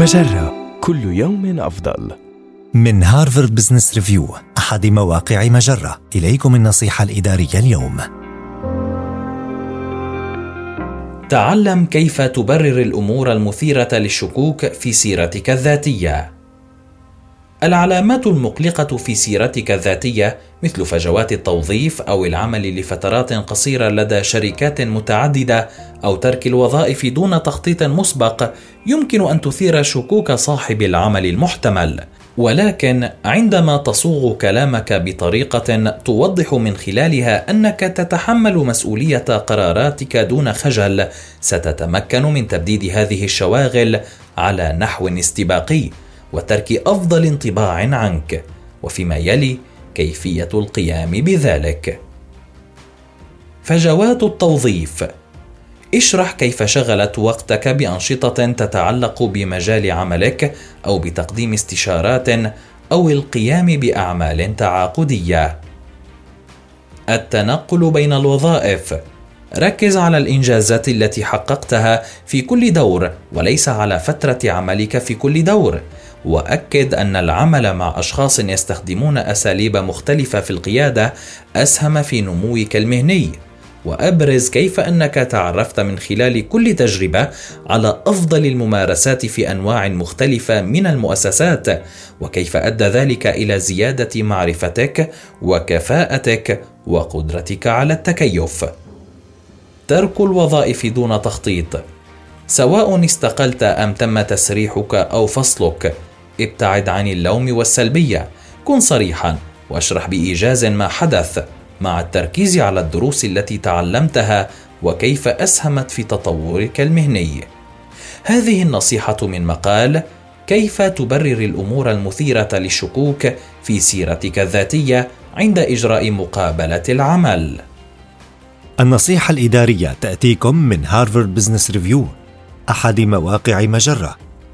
مجرة كل يوم أفضل. من هارفارد بزنس ريفيو أحد مواقع مجرة. إليكم النصيحة الإدارية اليوم. تعلم كيف تبرر الأمور المثيرة للشكوك في سيرتك الذاتية. العلامات المقلقة في سيرتك الذاتية مثل فجوات التوظيف أو العمل لفترات قصيرة لدى شركات متعددة أو ترك الوظائف دون تخطيط مسبق يمكن أن تثير شكوك صاحب العمل المحتمل. ولكن عندما تصوغ كلامك بطريقة توضح من خلالها أنك تتحمل مسؤولية قراراتك دون خجل ستتمكن من تبديد هذه الشواغل على نحو استباقي. وترك أفضل انطباع عنك وفيما يلي كيفية القيام بذلك. فجوات التوظيف. اشرح كيف شغلت وقتك بأنشطة تتعلق بمجال عملك أو بتقديم استشارات أو القيام بأعمال تعاقدية. التنقل بين الوظائف. ركز على الإنجازات التي حققتها في كل دور وليس على فترة عملك في كل دور. وأكد أن العمل مع أشخاص يستخدمون أساليب مختلفة في القيادة أسهم في نموك المهني. وأبرز كيف أنك تعرفت من خلال كل تجربة على أفضل الممارسات في أنواع مختلفة من المؤسسات وكيف أدى ذلك إلى زيادة معرفتك وكفاءتك وقدرتك على التكيف. ترك الوظائف دون تخطيط. سواء استقلت أم تم تسريحك أو فصلك ابتعد عن اللوم والسلبية. كن صريحا واشرح بإيجاز ما حدث مع التركيز على الدروس التي تعلمتها وكيف أسهمت في تطورك المهني. هذه النصيحة من مقال كيف تبرر الأمور المثيرة للشكوك في سيرتك الذاتية عند إجراء مقابلة العمل؟ النصيحة الإدارية تأتيكم من هارفارد بزنس ريفيو أحد مواقع مجرة.